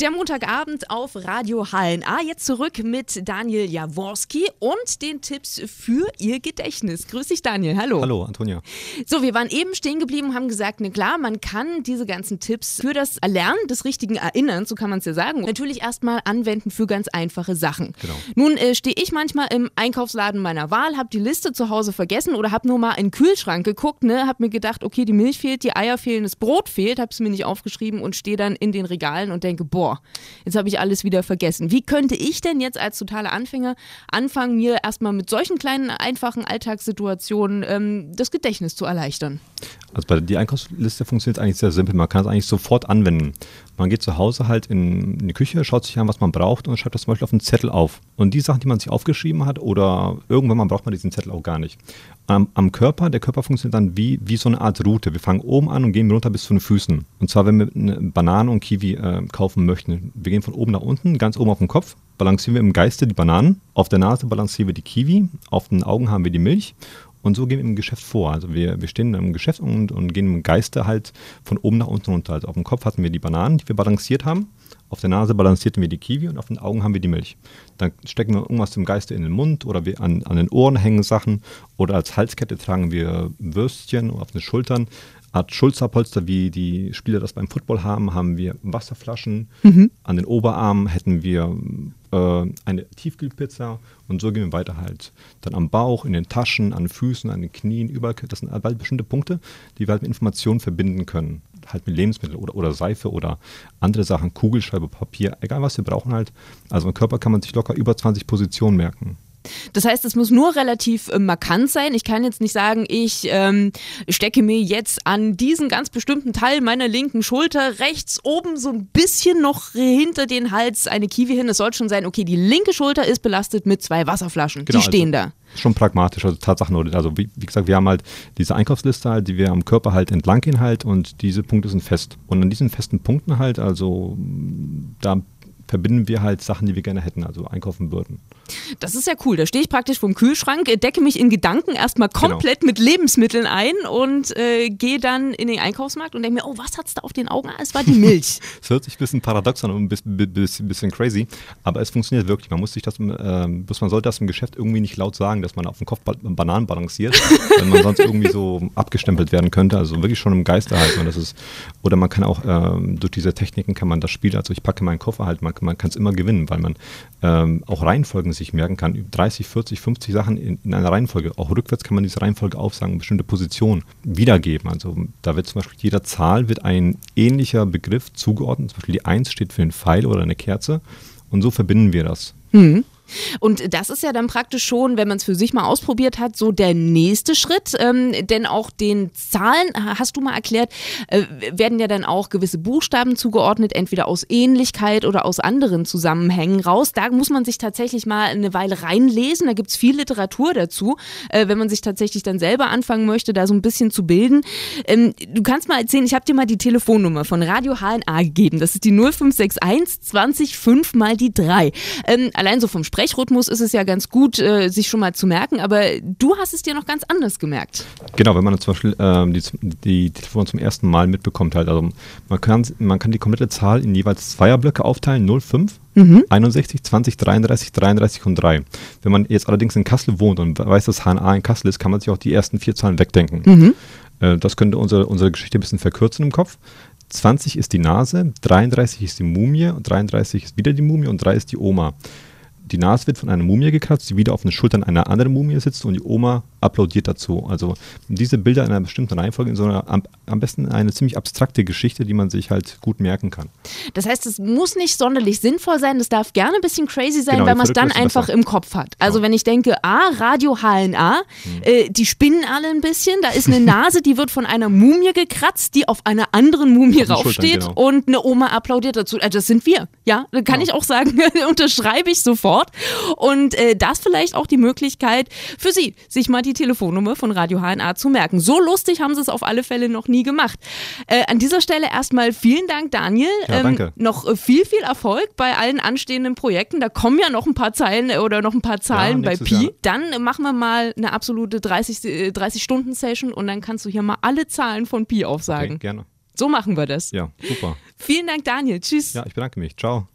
Der Montagabend auf Radio HNA. Jetzt zurück mit Daniel Jaworski und den Tipps für Ihr Gedächtnis. Grüß dich, Daniel. Hallo. Hallo, Antonia. So, wir waren eben stehen geblieben und haben gesagt, ne klar, man kann diese ganzen Tipps für das Erlernen des richtigen Erinnerns, so kann man es ja sagen, natürlich erstmal anwenden für ganz einfache Sachen. Genau. Nun äh, stehe ich manchmal im Einkaufsladen meiner Wahl, habe die Liste zu Hause vergessen oder habe nur mal in den Kühlschrank geguckt, ne, habe mir gedacht, okay, die Milch fehlt, die Eier fehlen, das Brot fehlt, habe es mir nicht aufgeschrieben und stehe dann in den Regalen und denke, boah, jetzt habe ich alles wieder vergessen. Wie könnte ich denn jetzt als totaler Anfänger anfangen, mir erstmal mit solchen kleinen, einfachen Alltagssituationen ähm, das Gedächtnis zu erleichtern? Also bei die Einkaufsliste funktioniert eigentlich sehr simpel. Man kann es eigentlich sofort anwenden. Man geht zu Hause halt in, in die Küche, schaut sich an, was man braucht und schreibt das zum Beispiel auf einen Zettel auf. Und die Sachen, die man sich aufgeschrieben hat oder irgendwann mal braucht man diesen Zettel auch gar nicht. Am, am, Körper, der Körper funktioniert dann wie, wie so eine Art Route. Wir fangen oben an und gehen runter bis zu den Füßen. Und zwar, wenn wir eine Banane und Kiwi äh, kaufen möchten. Wir gehen von oben nach unten, ganz oben auf den Kopf, balancieren wir im Geiste die Bananen, auf der Nase balancieren wir die Kiwi, auf den Augen haben wir die Milch und so gehen wir im Geschäft vor. Also wir, wir stehen im Geschäft und, und gehen im Geiste halt von oben nach unten runter. Also auf dem Kopf hatten wir die Bananen, die wir balanciert haben. Auf der Nase balancierten wir die Kiwi und auf den Augen haben wir die Milch. Dann stecken wir irgendwas im Geiste in den Mund oder wir an, an den Ohren hängen Sachen oder als Halskette tragen wir Würstchen auf den Schultern. Art Schulterpolster, wie die Spieler das beim Football haben, haben wir Wasserflaschen. Mhm. An den Oberarmen hätten wir äh, eine Tiefkühlpizza und so gehen wir weiter halt. Dann am Bauch, in den Taschen, an den Füßen, an den Knien, überall. Das sind halt bestimmte Punkte, die wir halt mit Informationen verbinden können. Halt mit Lebensmitteln oder, oder Seife oder andere Sachen, Kugelschreiber, Papier, egal was wir brauchen halt. Also im Körper kann man sich locker über 20 Positionen merken. Das heißt, es muss nur relativ äh, markant sein. Ich kann jetzt nicht sagen, ich ähm, stecke mir jetzt an diesen ganz bestimmten Teil meiner linken Schulter rechts oben so ein bisschen noch hinter den Hals eine Kiwi hin. Es soll schon sein, okay, die linke Schulter ist belastet mit zwei Wasserflaschen. Genau, die stehen also da. Schon pragmatisch, also Tatsachen. Also wie, wie, gesagt, wir haben halt diese Einkaufsliste halt, die wir am Körper halt entlang gehen halt und diese Punkte sind fest. Und an diesen festen Punkten halt, also da verbinden wir halt Sachen, die wir gerne hätten, also einkaufen würden. Das ist ja cool. Da stehe ich praktisch vom Kühlschrank, decke mich in Gedanken erstmal genau. komplett genau. mit Lebensmitteln ein und äh, gehe dann in den Einkaufsmarkt und denke mir, oh, was hat es da auf den Augen? Es war die Milch. Es hört sich ein bisschen paradox an und ein bisschen, bisschen, crazy, aber es funktioniert wirklich. Man muss sich das, äh, man sollte das im Geschäft irgendwie nicht laut sagen, dass man auf dem Kopf Bananen balanciert, wenn man sonst irgendwie so abgestempelt werden könnte. Also wirklich schon im Geiste halt. Und das ist, oder man kann auch ähm, durch diese Techniken kann man das Spiel, also ich packe meinen Koffer halt, man, man kann es immer gewinnen, weil man ähm, auch Reihenfolgen sich merken kann. 30, 40, 50 Sachen in, in, einer Reihenfolge. Auch rückwärts kann man diese Reihenfolge aufsagen, bestimmte Positionen wiedergeben. Also da wird zum Beispiel jeder Zahl wird ein ähnlicher Begriff zugeordnet. Zum Beispiel die 1 steht für einen Pfeil oder eine Kerze. Und so verbinden wir das. Mhm. Und das ist ja dann praktisch schon, wenn man es für sich mal ausprobiert hat, so der nächste Schritt. Ähm, denn auch den Zahlen, hast du mal erklärt, äh, werden ja dann auch gewisse Buchstaben zugeordnet, entweder aus Ähnlichkeit oder aus anderen Zusammenhängen raus. Da muss man sich tatsächlich mal eine Weile reinlesen. Da gibt es viel Literatur dazu, äh, wenn man sich tatsächlich dann selber anfangen möchte, da so ein bisschen zu bilden. Ähm, du kannst mal erzählen, ich habe dir mal die Telefonnummer von Radio HNA gegeben. Das ist die 0561 20 5 mal die 3. Ähm, allein so vom Sprechen Sprechrhythmus ist es ja ganz gut, äh, sich schon mal zu merken, aber du hast es dir noch ganz anders gemerkt. Genau, wenn man zum Beispiel ähm, die, die Telefon zum ersten Mal mitbekommt, halt, also man kann, man kann die komplette Zahl in jeweils Zweierblöcke aufteilen, 05, mhm. 61, 20, 33, 33 und 3. Wenn man jetzt allerdings in Kassel wohnt und weiß, dass HNA in Kassel ist, kann man sich auch die ersten vier Zahlen wegdenken. Mhm. Äh, das könnte unsere, unsere Geschichte ein bisschen verkürzen im Kopf. 20 ist die Nase, 33 ist die Mumie, 33 ist wieder die Mumie und 3 ist die Oma. Die Nase wird von einer Mumie gekratzt, die wieder auf den Schultern einer anderen Mumie sitzt und die Oma applaudiert dazu. Also diese Bilder in einer bestimmten Reihenfolge in so einer am, am, besten eine ziemlich abstrakte Geschichte, die man sich halt gut merken kann. Das heißt, es muss nicht sonderlich sinnvoll sein, es darf gerne ein bisschen crazy sein, genau, weil man es dann einfach besser. im Kopf hat. Also genau. wenn ich denke, ah, Radio HNA, mhm. äh, die spinnen alle ein bisschen, da ist eine Nase, die wird von einer Mumie gekratzt, die auf einer anderen Mumie raufsteht genau. und eine Oma applaudiert dazu. Also das sind wir, ja, da kann ich auch sagen, unterschreibe ich sofort. Und äh, das vielleicht auch die Möglichkeit für Sie, sich mal die Telefonnummer von Radio HNA zu merken. So lustig haben Sie es auf alle Fälle noch nie gemacht. Äh, an dieser Stelle erstmal vielen Dank, Daniel. Ja, danke. Ähm, noch äh, viel, viel Erfolg bei allen anstehenden Projekten. Da kommen ja noch ein paar Zeilen äh, oder noch ein paar Zahlen ja, bei Pi. Jahr. Dann machen wir mal eine absolute 30-Stunden-Session 30 und dann kannst du hier mal alle Zahlen von Pi aufsagen. Okay, gerne. So machen wir das. Ja, super. Vielen Dank, Daniel. Tschüss. Ja, ich bedanke mich. Ciao.